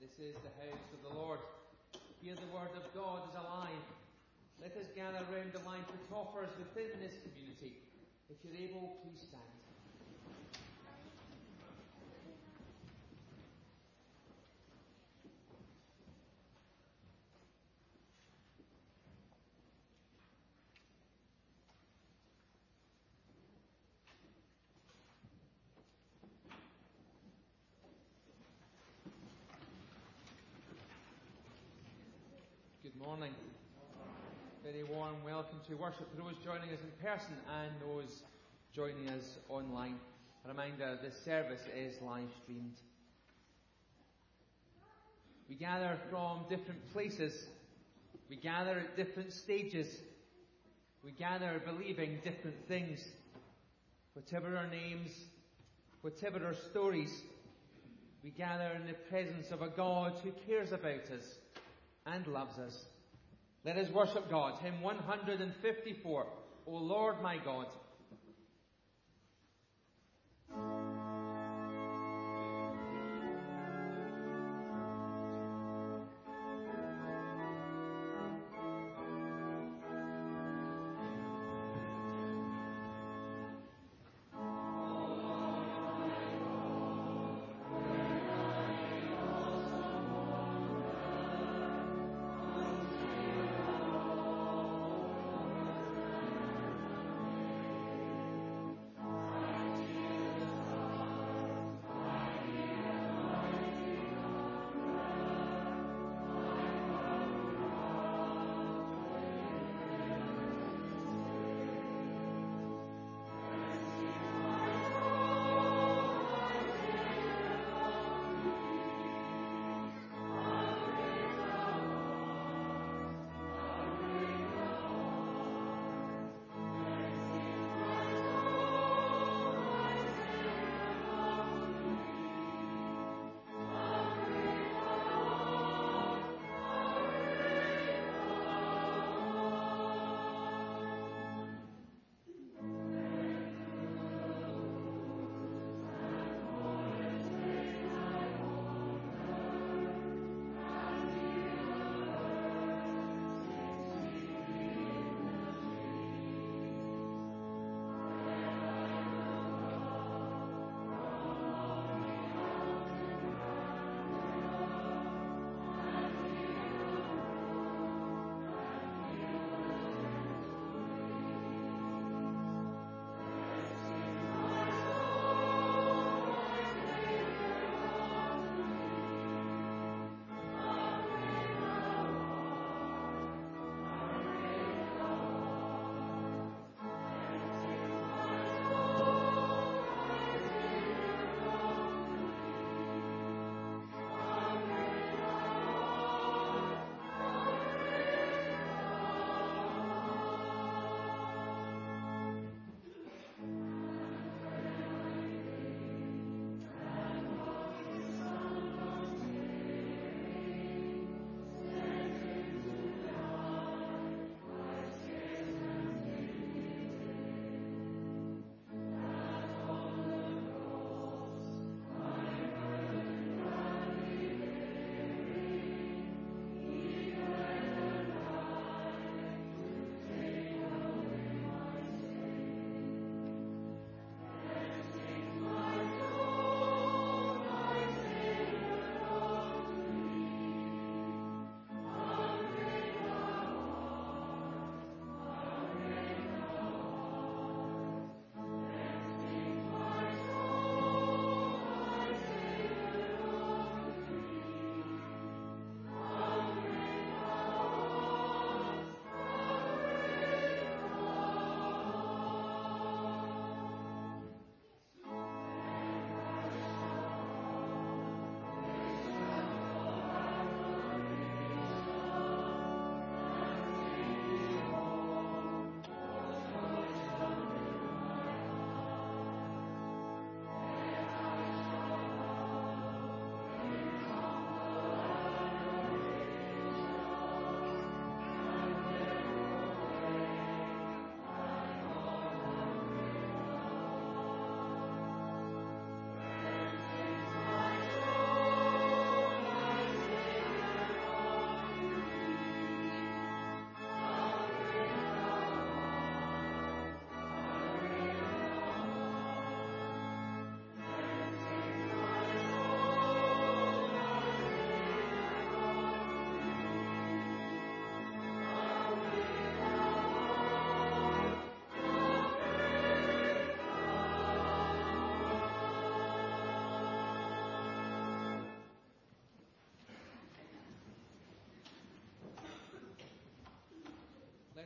This is the house of the Lord. Here the word of God is alive. Let us gather round the line for toppers within this community. If you're able, please stand. Good morning. Very warm welcome to worship for those joining us in person and those joining us online. A reminder, this service is live streamed. We gather from different places. We gather at different stages. We gather believing different things. Whatever our names, whatever our stories, we gather in the presence of a God who cares about us and loves us. Let us worship God. Hymn 154. O Lord my God,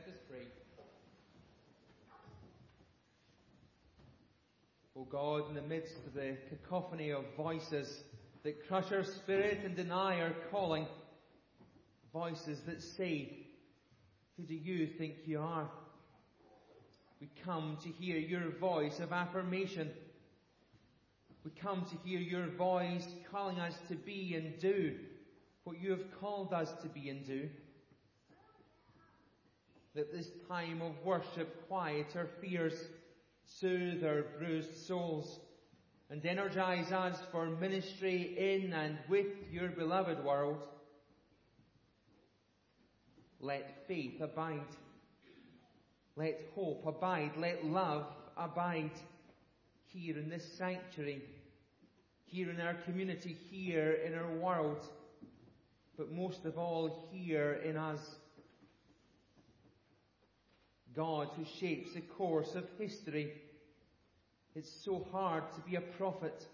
us pray. O God, in the midst of the cacophony of voices that crush our spirit and deny our calling, voices that say, Who do you think you are? We come to hear your voice of affirmation. We come to hear your voice calling us to be and do what you have called us to be and do. That this time of worship quiet our fears, soothe our bruised souls, and energize us for ministry in and with your beloved world. Let faith abide. Let hope abide. Let love abide here in this sanctuary, here in our community, here in our world, but most of all here in us. God who shapes the course of history. It's so hard to be a prophet.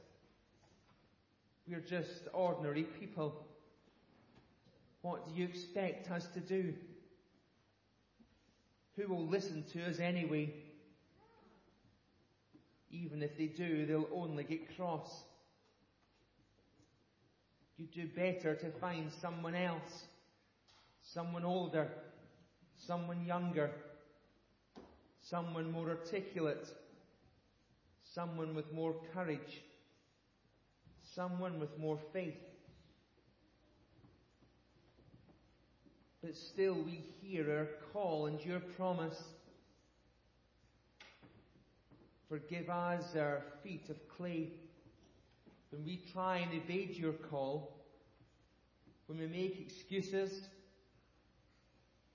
We're just ordinary people. What do you expect us to do? Who will listen to us anyway? Even if they do, they'll only get cross. You do better to find someone else, someone older, someone younger, someone more articulate, someone with more courage, someone with more faith. But still we hear our call and your promise. Forgive us our feet of clay when we try and evade your call, when we make excuses,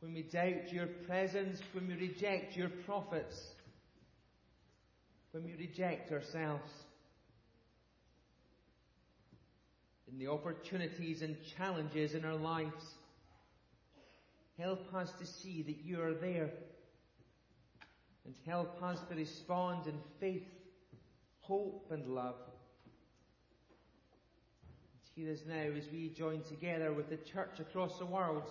when we doubt your presence, when we reject your prophets, when we reject ourselves. In the opportunities and challenges in our lives, help us to see that you are there and help us to respond in faith, hope and love. And hear us now as we join together with the church across the world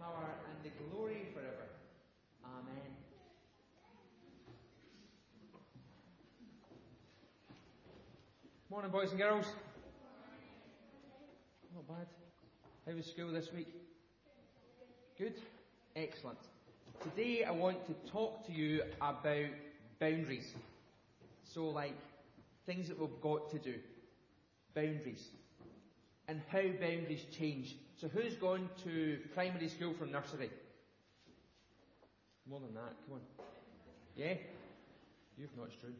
power, and the glory forever. Amen. Morning, boys and girls. Not bad. How was school this week? Good? Excellent. Today I want to talk to you about boundaries. So, like, things that we've got to do. Boundaries. And how boundaries change. So, who's gone to primary school from nursery? More than that, come on. Yeah? You've not, true.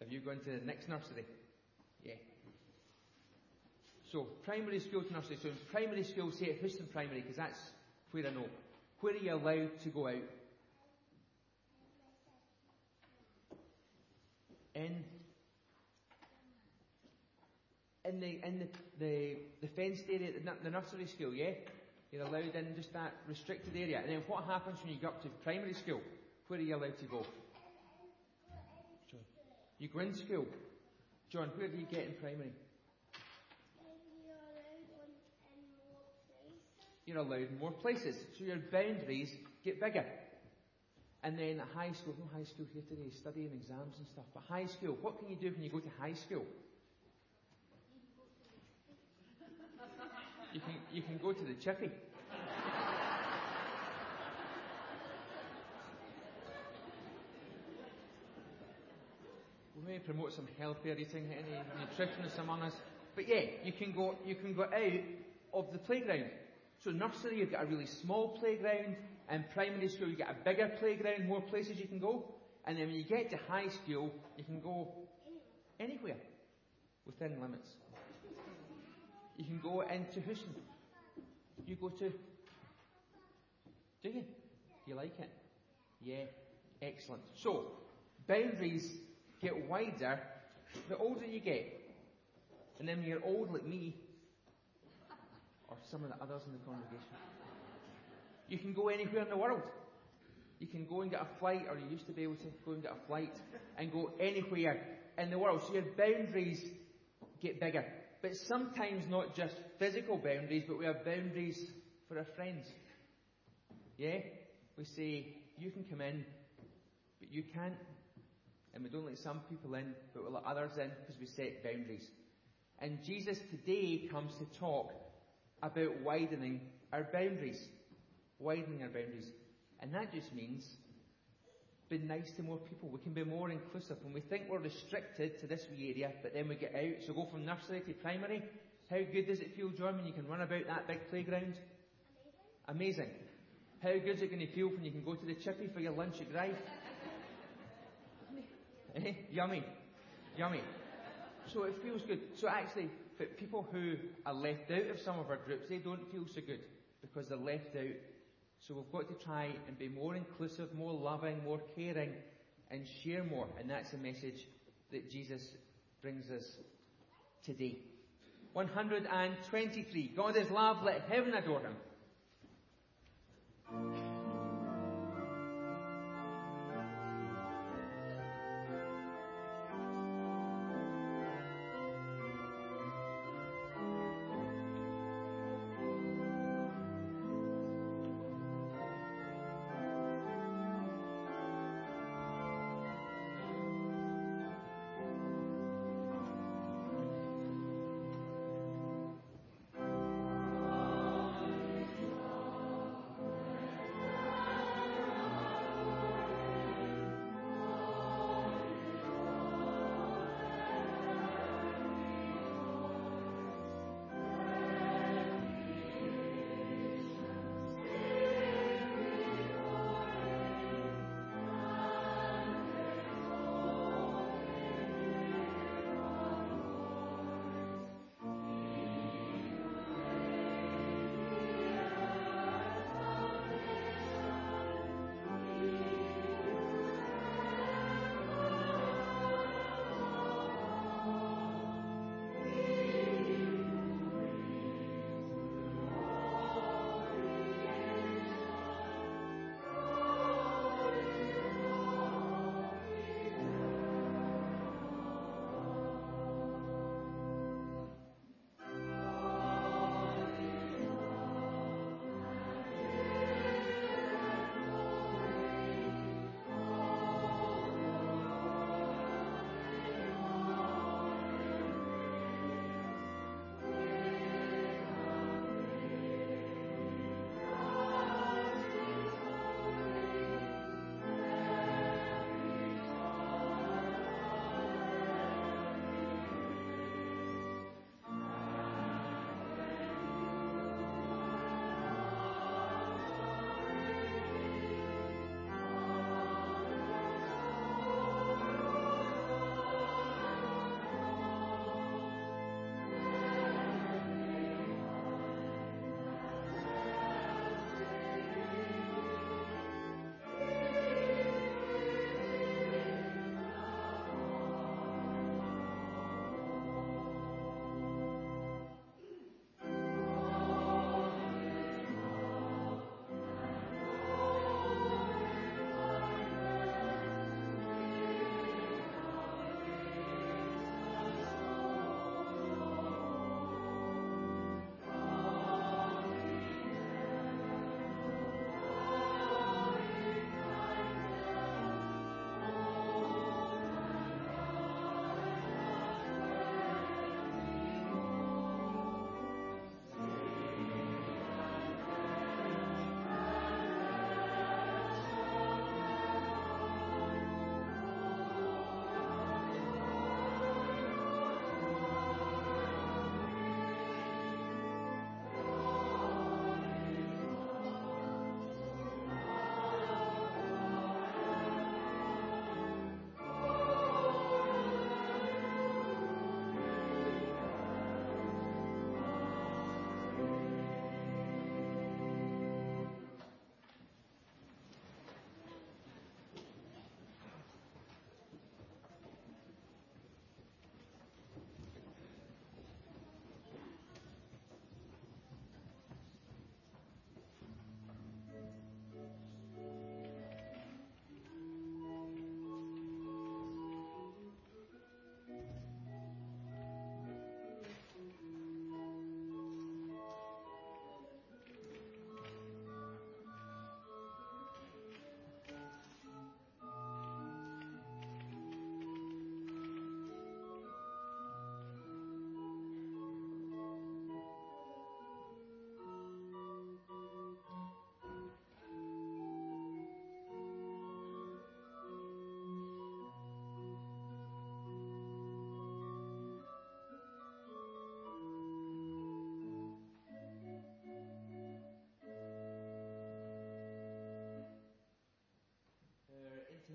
Have you gone to the next nursery? Yeah. So, primary school to nursery. So, in primary school, say at Houston Primary, because that's where I know. Where are you allowed to go out? In in the in the the, the fenced area, the, the nursery school, yeah, you're allowed in just that restricted area. And then what happens when you go up to primary school? Where are you allowed to go? John, you go in school. John, where do you get in primary? You're allowed in more places. So your boundaries get bigger. And then at high school, no high school here today, studying exams and stuff, but high school, what can you do when you go to high school? You can, go to the chippy. we may promote some healthier eating, any nutritionists among us. But yeah, you can go, you can go out of the playground. So nursery, you've got a really small playground, and primary school, you've got a bigger playground, more places you can go. And then when you get to high school, you can go anywhere within limits. You can go into Houston. You go to. Do you? Do you like it? Yeah, excellent. So, boundaries get wider the older you get. And then when you're old like me, or some of the others in the congregation, you can go anywhere in the world. You can go and get a flight, or you used to be able to go and get a flight and go anywhere in the world. So your boundaries get bigger. But sometimes not just physical boundaries, but we have boundaries for our friends. Yeah? We say, you can come in, but you can't. And we don't let some people in, but we let others in because we set boundaries. And Jesus today comes to talk about widening our boundaries. Widening our boundaries. And that just means being nice to more people. We can be more inclusive. When we think we're restricted to this wee area, but then we get out, so go from nursery to primary, how good does it feel, John, when you can run about that big playground? Amazing. Amazing. How good is it going to feel when you can go to the chippy for your lunch at Grive? eh? Yummy. Yummy. So it feels good. So actually, for people who are left out of some of our groups, they don't feel so good because they're left out. So we've got to try and be more inclusive, more loving, more caring, and share more. And that's the message that Jesus brings us today. 123. God is love, let heaven adore him.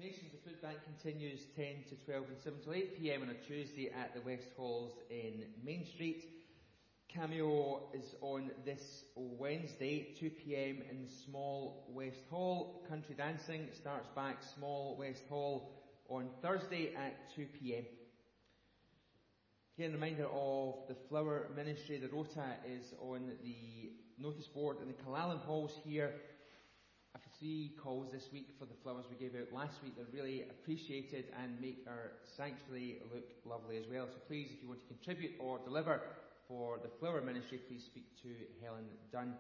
The food bank continues 10 to 12 and 7 to 8 pm on a Tuesday at the West Halls in Main Street. Cameo is on this Wednesday, 2 pm in Small West Hall. Country dancing starts back Small West Hall on Thursday at 2 pm. Again, a reminder of the flower ministry. The rota is on the notice board in the Killellan halls here three calls this week for the flowers we gave out last week. They're really appreciated and make our sanctuary look lovely as well. So please, if you want to contribute or deliver for the flower ministry, please speak to Helen Dunn.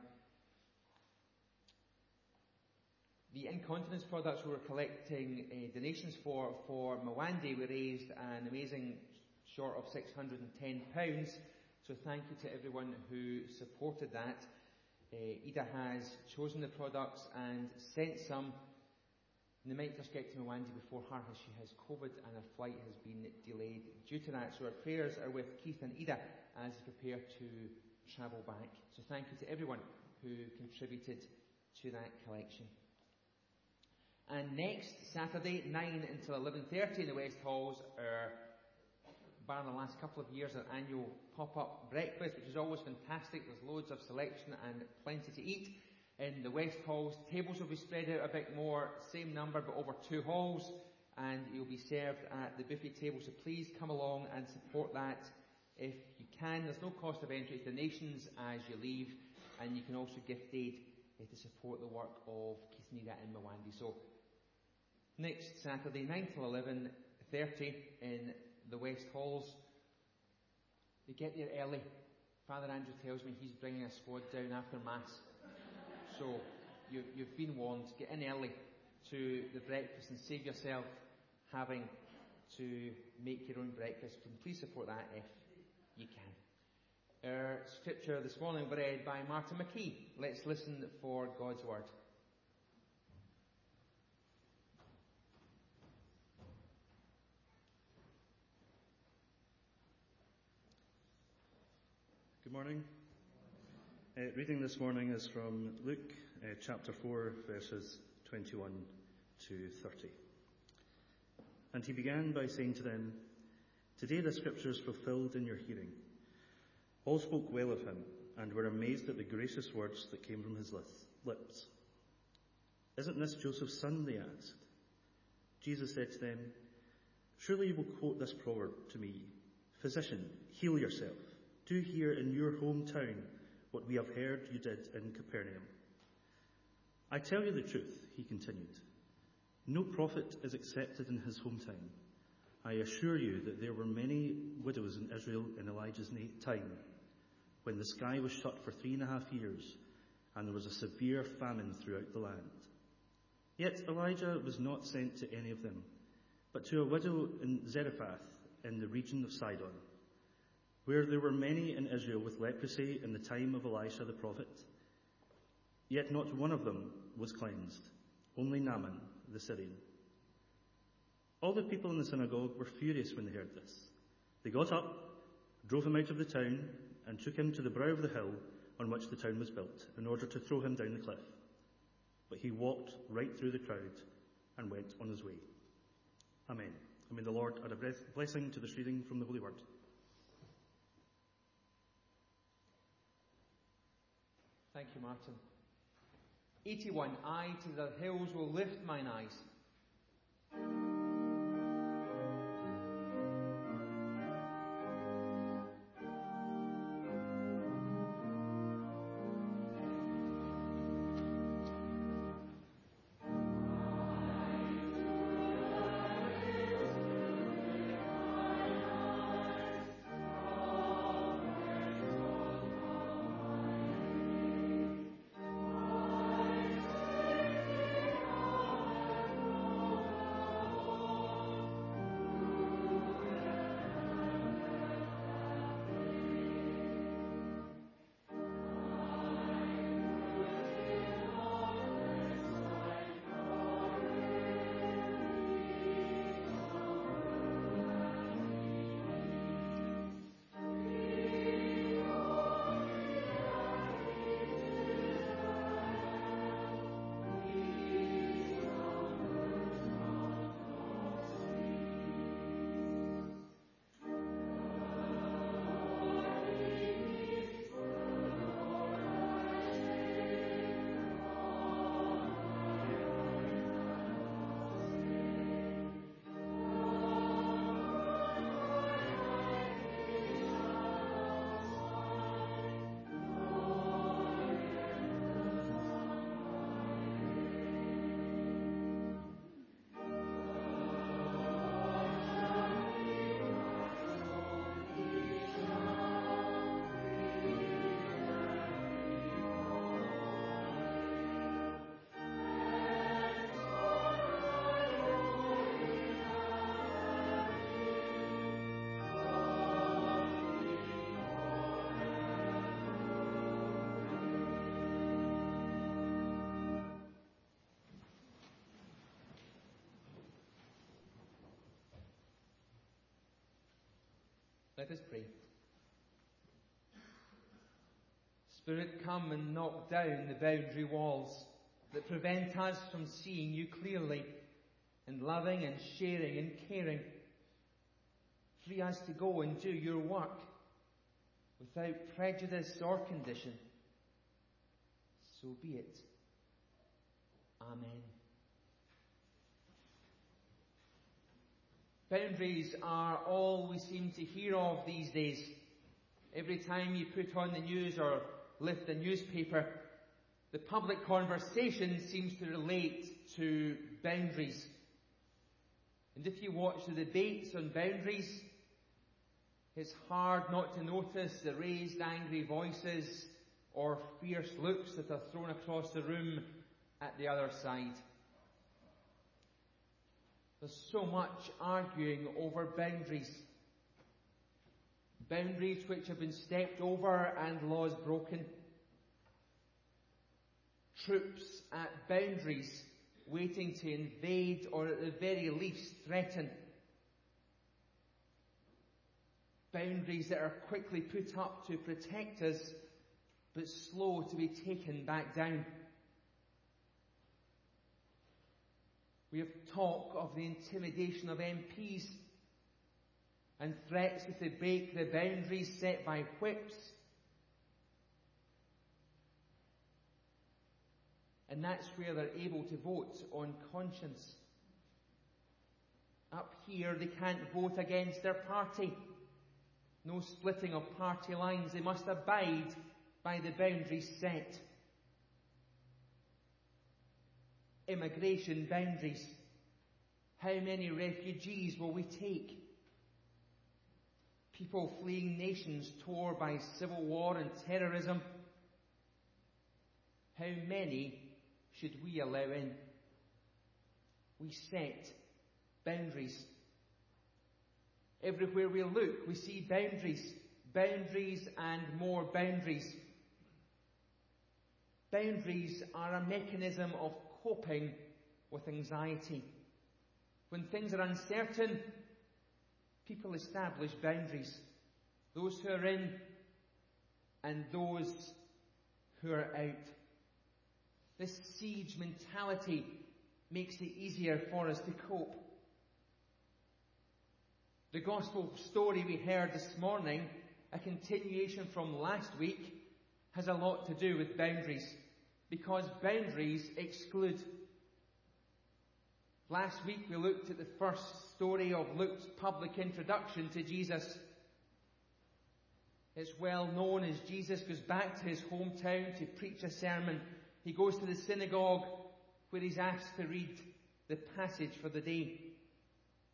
The incontinence products we were collecting uh, donations for for Mwandi, we raised an amazing short of £610. So thank you to everyone who supported that. Uh, Ida has chosen the products and sent some. And they might just get to Mwandi before her as she has COVID and her flight has been delayed due to that. So our prayers are with Keith and Ida as they prepare to travel back. So thank you to everyone who contributed to that collection. And next Saturday, 9 until 11.30 in the West Halls, our bar the last couple of years, our annual pop-up breakfast, which is always fantastic. There's loads of selection and plenty to eat. In the West Halls, tables will be spread out a bit more, same number but over two halls, and you'll be served at the buffet table. So please come along and support that if you can. There's no cost of entry, it's donations as you leave, and you can also gift aid uh, to support the work of Keith and Ida and Mwandi. So next Saturday, 9 till 11.30 in the West Halls. They get there early. Father Andrew tells me he's bringing a squad down after Mass. So you, you've been warned. Get in early to the breakfast and save yourself having to make your own breakfast. And please support that if you can. Our scripture this morning read by Martin McKee. Let's listen for God's word. Good morning. Uh, reading this morning is from Luke uh, chapter 4, verses 21 to 30. And he began by saying to them, Today the scripture is fulfilled in your hearing. All spoke well of him and were amazed at the gracious words that came from his lips. Isn't this Joseph's son? They asked. Jesus said to them, Surely you will quote this proverb to me, Physician, heal yourself. Do here in your hometown what we have heard you did in Capernaum. I tell you the truth, he continued. No prophet is accepted in his hometown. I assure you that there were many widows in Israel in Elijah's time, when the sky was shut for three and a half years, and there was a severe famine throughout the land. Yet Elijah was not sent to any of them, but to a widow in Zarephath in the region of Sidon where there were many in Israel with leprosy in the time of Elisha the prophet. Yet not one of them was cleansed, only Naaman the Syrian. All the people in the synagogue were furious when they heard this. They got up, drove him out of the town, and took him to the brow of the hill on which the town was built, in order to throw him down the cliff. But he walked right through the crowd and went on his way. Amen. I mean, the Lord add a blessing to this reading from the Holy Word. Thank you, Martin. 81. I to the hills will lift mine eyes. Let us pray. Spirit, come and knock down the boundary walls that prevent us from seeing you clearly and loving and sharing and caring. Free us to go and do your work without prejudice or condition. So be it. Amen. Boundaries are all we seem to hear of these days. Every time you put on the news or lift the newspaper, the public conversation seems to relate to boundaries. And if you watch the debates on boundaries, it's hard not to notice the raised angry voices or fierce looks that are thrown across the room at the other side. There's so much arguing over boundaries. Boundaries which have been stepped over and laws broken. Troops at boundaries waiting to invade or at the very least threaten. Boundaries that are quickly put up to protect us but slow to be taken back down. We have talk of the intimidation of MPs and threats if they break the boundaries set by whips. And that's where they're able to vote on conscience. Up here, they can't vote against their party. No splitting of party lines. They must abide by the boundaries set. Immigration boundaries. How many refugees will we take? People fleeing nations torn by civil war and terrorism. How many should we allow in? We set boundaries. Everywhere we look, we see boundaries, boundaries and more boundaries. Boundaries are a mechanism of coping with anxiety. When things are uncertain, people establish boundaries. Those who are in and those who are out. This siege mentality makes it easier for us to cope. The gospel story we heard this morning, a continuation from last week, has a lot to do with boundaries because boundaries exclude. Last week we looked at the first story of Luke's public introduction to Jesus. It's well known as Jesus goes back to his hometown to preach a sermon. He goes to the synagogue where he's asked to read the passage for the day.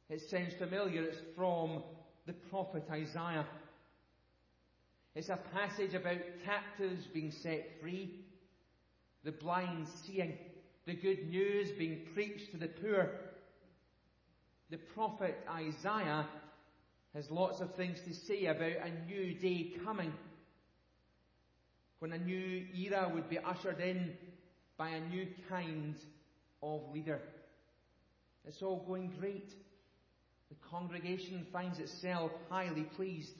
It sounds familiar. It's from the prophet Isaiah. It's a passage about captives being set free, the blind seeing, the good news being preached to the poor. The prophet Isaiah has lots of things to say about a new day coming when a new era would be ushered in by a new kind of leader. It's all going great. The congregation finds itself highly pleased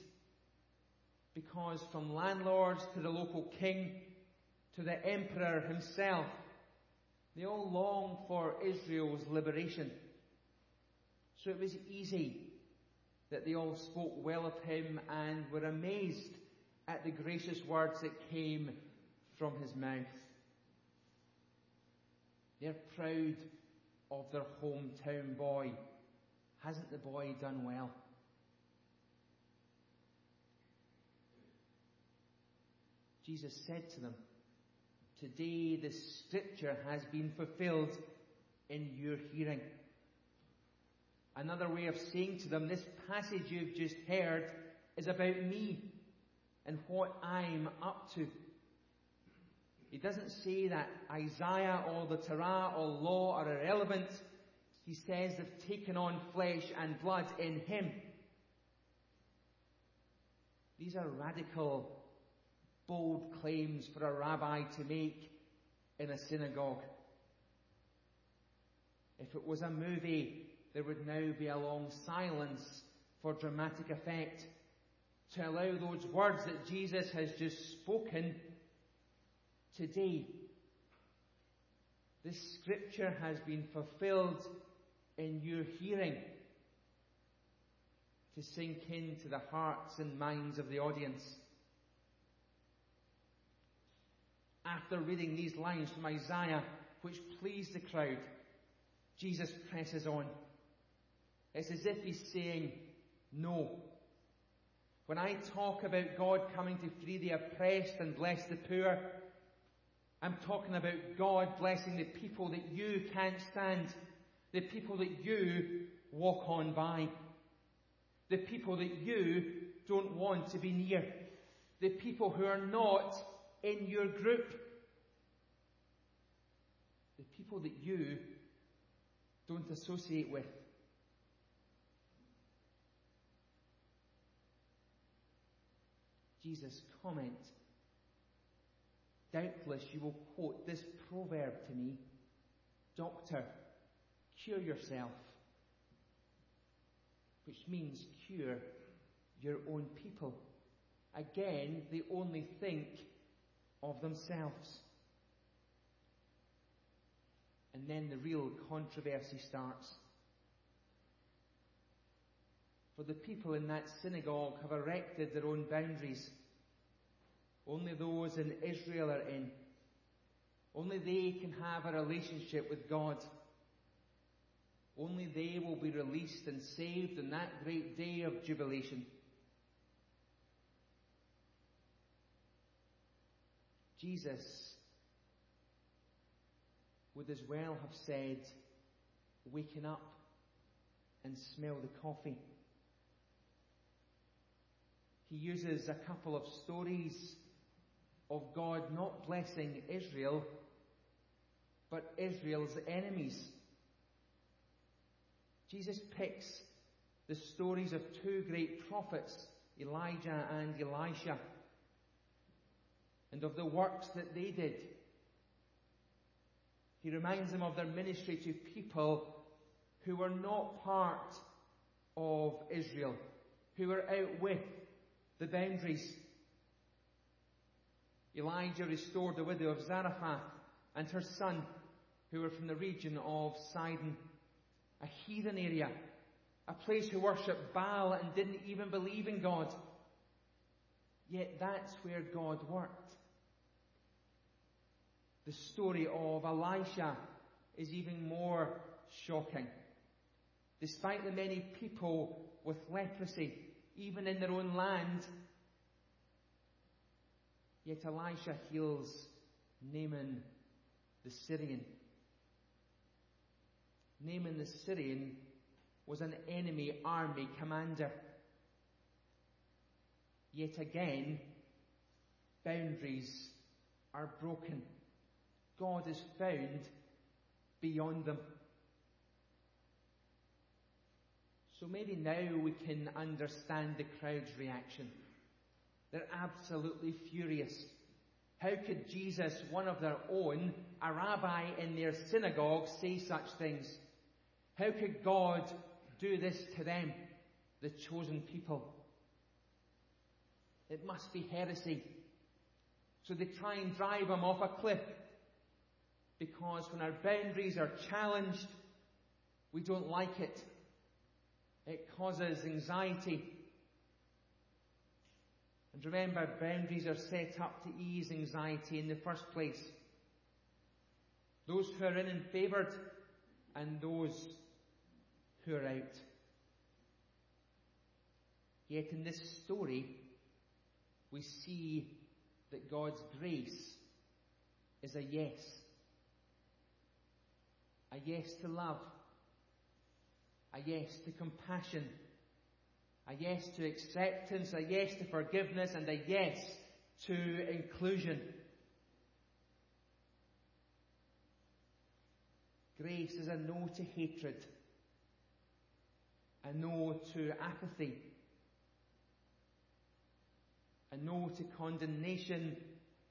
because from landlords to the local king to the emperor himself, they all long for Israel's liberation. So it was easy that they all spoke well of him and were amazed at the gracious words that came from his mouth. They're proud of their hometown boy. Hasn't the boy done well? Jesus said to them, Today the scripture has been fulfilled in your hearing. Another way of saying to them, this passage you've just heard is about me and what I'm up to. He doesn't say that Isaiah or the Torah or law are irrelevant. He says they've taken on flesh and blood in Him. These are radical, bold claims for a rabbi to make in a synagogue. If it was a movie, there would now be a long silence for dramatic effect. to allow those words that Jesus has just spoken today. This scripture has been fulfilled in your hearing to sink into the hearts and minds of the audience. After reading these lines from Isaiah, which pleased the crowd, Jesus presses on. It's as if he's saying, No. When I talk about God coming to free the oppressed and bless the poor, I'm talking about God blessing the people that you can't stand, the people that you walk on by, the people that you don't want to be near, the people who are not in your group, the people that you don't associate with. Jesus' comment. Doubtless you will quote this proverb to me Doctor, cure yourself. Which means cure your own people. Again, they only think of themselves. And then the real controversy starts. For the people in that synagogue have erected their own boundaries. Only those in Israel are in. Only they can have a relationship with God. Only they will be released and saved in that great day of jubilation. Jesus would as well have said, waking up and smell the coffee. He uses a couple of stories of God not blessing Israel, but Israel's enemies. Jesus picks the stories of two great prophets, Elijah and Elisha, and of the works that they did. He reminds them of their ministry to people who were not part of Israel, who were out with the boundaries. Elijah restored the widow of Zarephath and her son, who were from the region of Sidon, a heathen area, a place who worshipped Baal and didn't even believe in God. Yet that's where God worked. The story of Elisha is even more shocking. Despite the many people with leprosy even in their own land. Yet Elisha heals Naaman the Syrian. Naaman the Syrian was an enemy army commander. Yet again, boundaries are broken. God is found beyond them. So maybe now we can understand the crowd's reaction. They're absolutely furious. How could Jesus, one of their own, a rabbi in their synagogue, say such things? How could God do this to them, the chosen people? It must be heresy. So they try and drive him off a cliff. Because when our boundaries are challenged, we don't like it. It causes anxiety. And remember, boundaries are set up to ease anxiety in the first place. Those who are in and favoured and those who are out. Yet in this story, we see that God's grace is a yes. A yes to love. A yes to compassion, a yes to acceptance, a yes to forgiveness, and a yes to inclusion. Grace is a no to hatred, a no to apathy, a no to condemnation,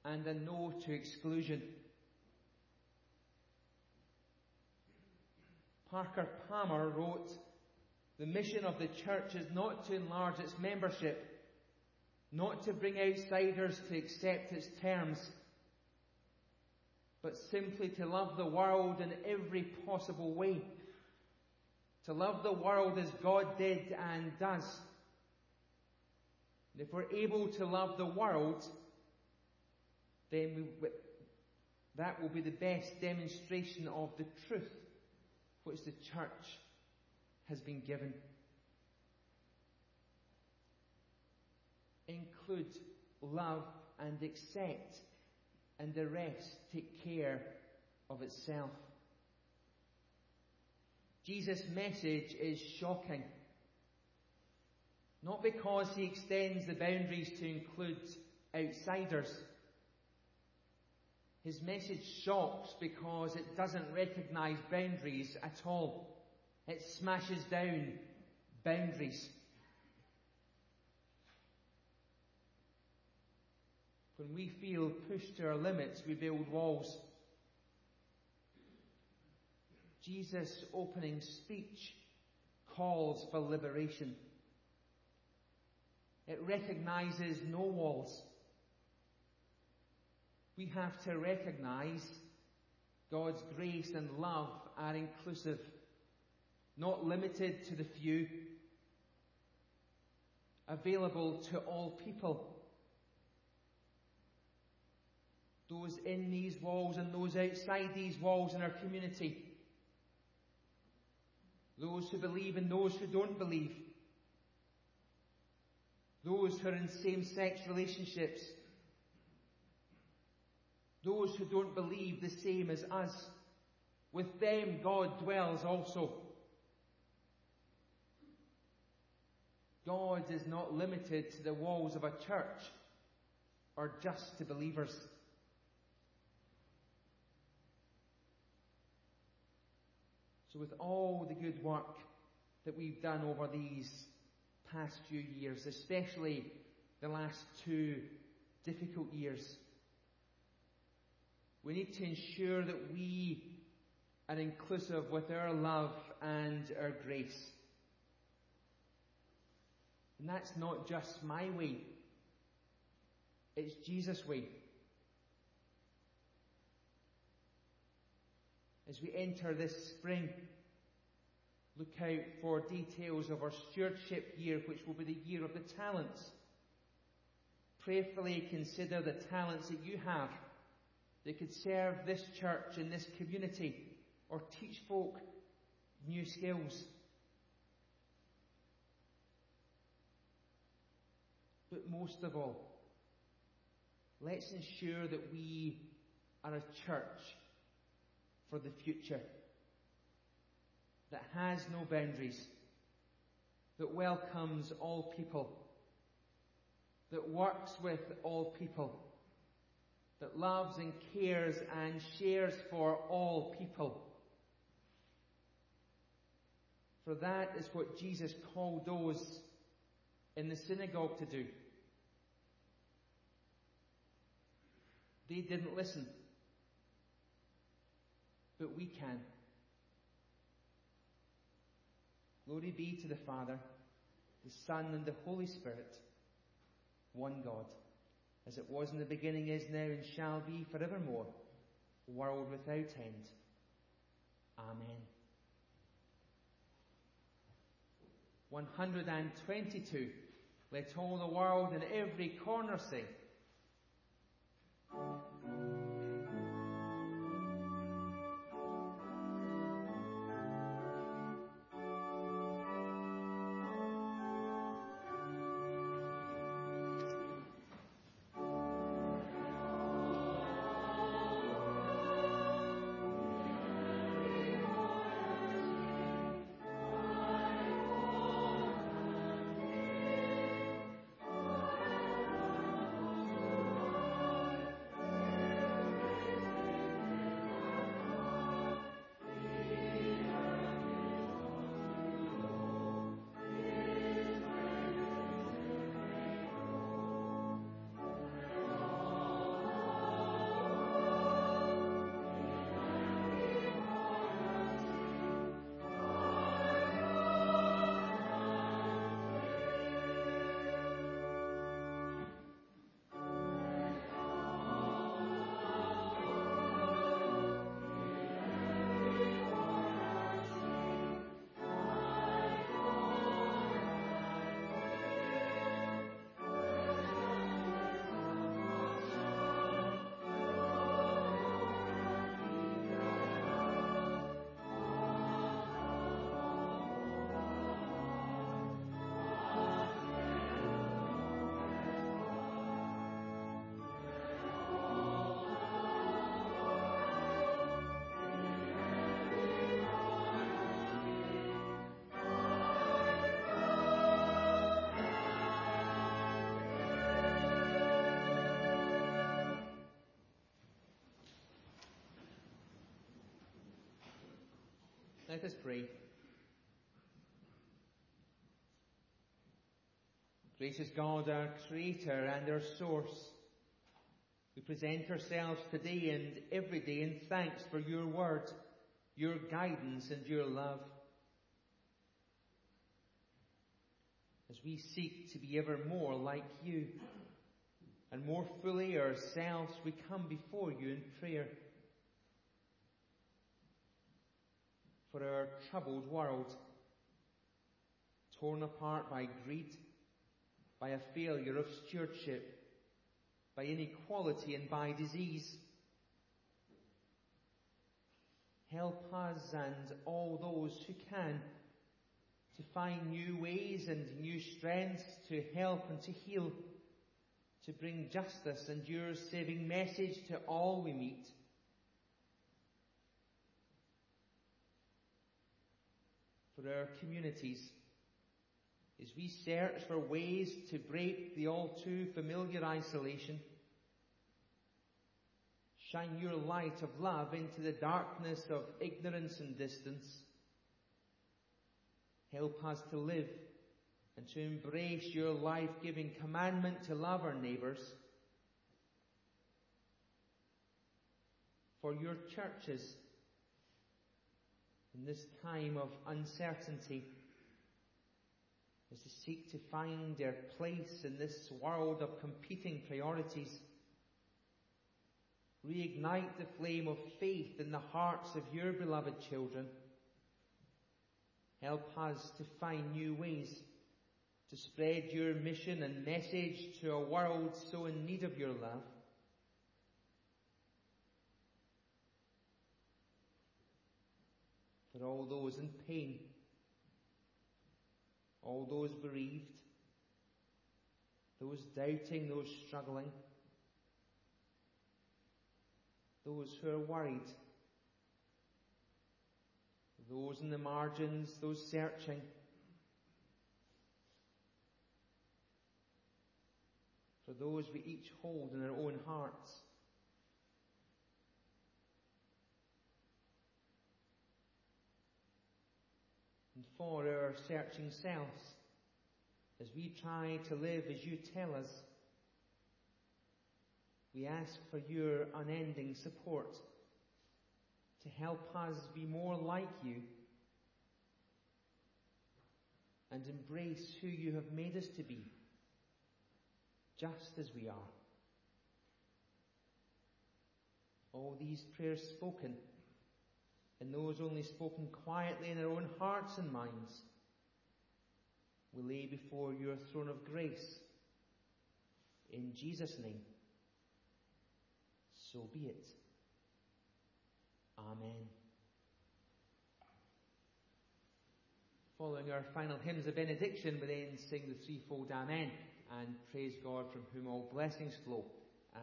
and a no to exclusion. Parker Palmer wrote, The mission of the church is not to enlarge its membership, not to bring outsiders to accept its terms, but simply to love the world in every possible way. To love the world as God did and does. And if we're able to love the world, then we, that will be the best demonstration of the truth which the church has been given. Include love and accept, and the rest take care of itself. Jesus' message is shocking. Not because he extends the boundaries to include outsiders. His message shocks because it doesn't recognize boundaries at all. It smashes down boundaries. When we feel pushed to our limits, we build walls. Jesus' opening speech calls for liberation. It recognizes no walls. We have to recognize God's grace and love are inclusive, not limited to the few, available to all people. Those in these walls and those outside these walls in our community. Those who believe and those who don't believe. Those who are in same-sex relationships those who don't believe the same as us. With them God dwells also. God is not limited to the walls of a church or just to believers. So with all the good work that we've done over these past few years, especially the last two difficult years, we need to ensure that we are inclusive with our love and our grace. And that's not just my way. It's Jesus' way. As we enter this spring, look out for details of our stewardship year, which will be the year of the talents. Prayerfully consider the talents that you have that could serve this church and this community or teach folk new skills. But most of all, let's ensure that we are a church for the future that has no boundaries, that welcomes all people, that works with all people that loves and cares and shares for all people. For that is what Jesus called those in the synagogue to do. They didn't listen. But we can. Glory be to the Father, the Son, and the Holy Spirit, one God as it was in the beginning, is now, and shall be forevermore, world without end. Amen. 122. Let all the world and every corner say, Let us pray. Gracious God, our Creator and our Source, we present ourselves today and every day in thanks for your word, your guidance and your love. As we seek to be ever more like you and more fully ourselves, we come before you in prayer. For our troubled world, torn apart by greed, by a failure of stewardship, by inequality and by disease. Help us and all those who can to find new ways and new strengths to help and to heal, to bring justice and your saving message to all we meet. For our communities, as we search for ways to break the all too familiar isolation, shine your light of love into the darkness of ignorance and distance. Help us to live and to embrace your life-giving commandment to love our neighbours. For your churches in this time of uncertainty, as they seek to find their place in this world of competing priorities. Reignite the flame of faith in the hearts of your beloved children. Help us to find new ways to spread your mission and message to a world so in need of your love. For all those in pain, all those bereaved, those doubting, those struggling, those who are worried, those in the margins, those searching. For those we each hold in our own hearts. And for our searching selves, as we try to live as you tell us, we ask for your unending support to help us be more like you and embrace who you have made us to be, just as we are. All these prayers spoken and those only spoken quietly in our own hearts and minds, we lay before your throne of grace. In Jesus' name. So be it. Amen. Following our final hymns of benediction, we then sing the threefold Amen and praise God from whom all blessings flow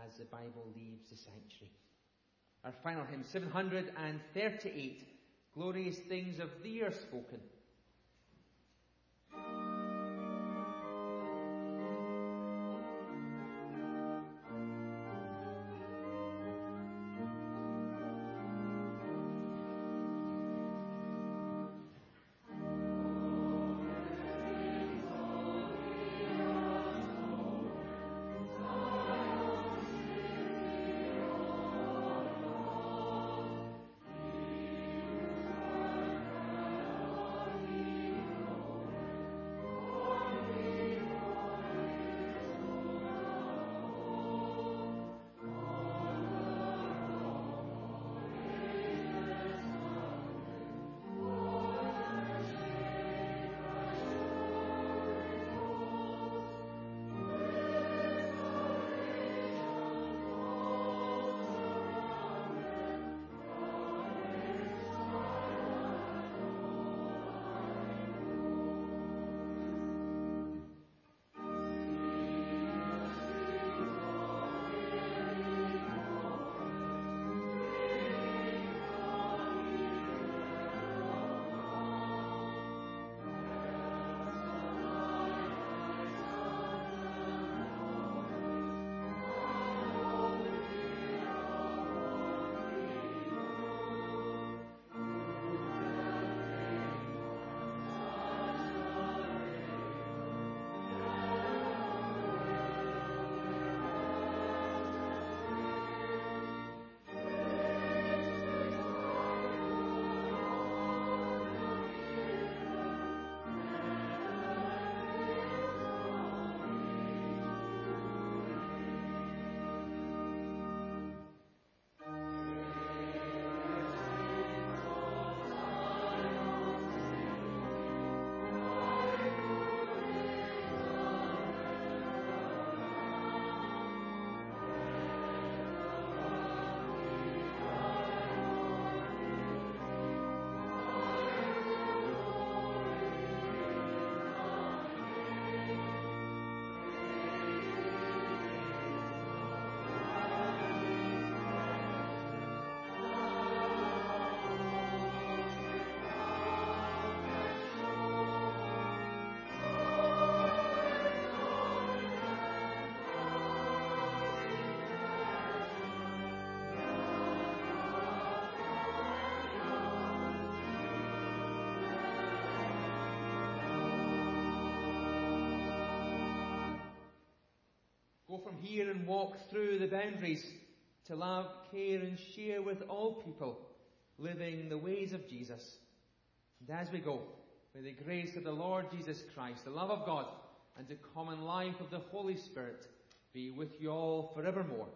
as the Bible leaves the sanctuary. Our final hymn, 738, Glorious Things of Thee are Spoken. From here and walk through the boundaries to love, care and share with all people, living the ways of Jesus. And as we go, may the grace of the Lord Jesus Christ, the love of God, and the common life of the Holy Spirit be with you all forevermore.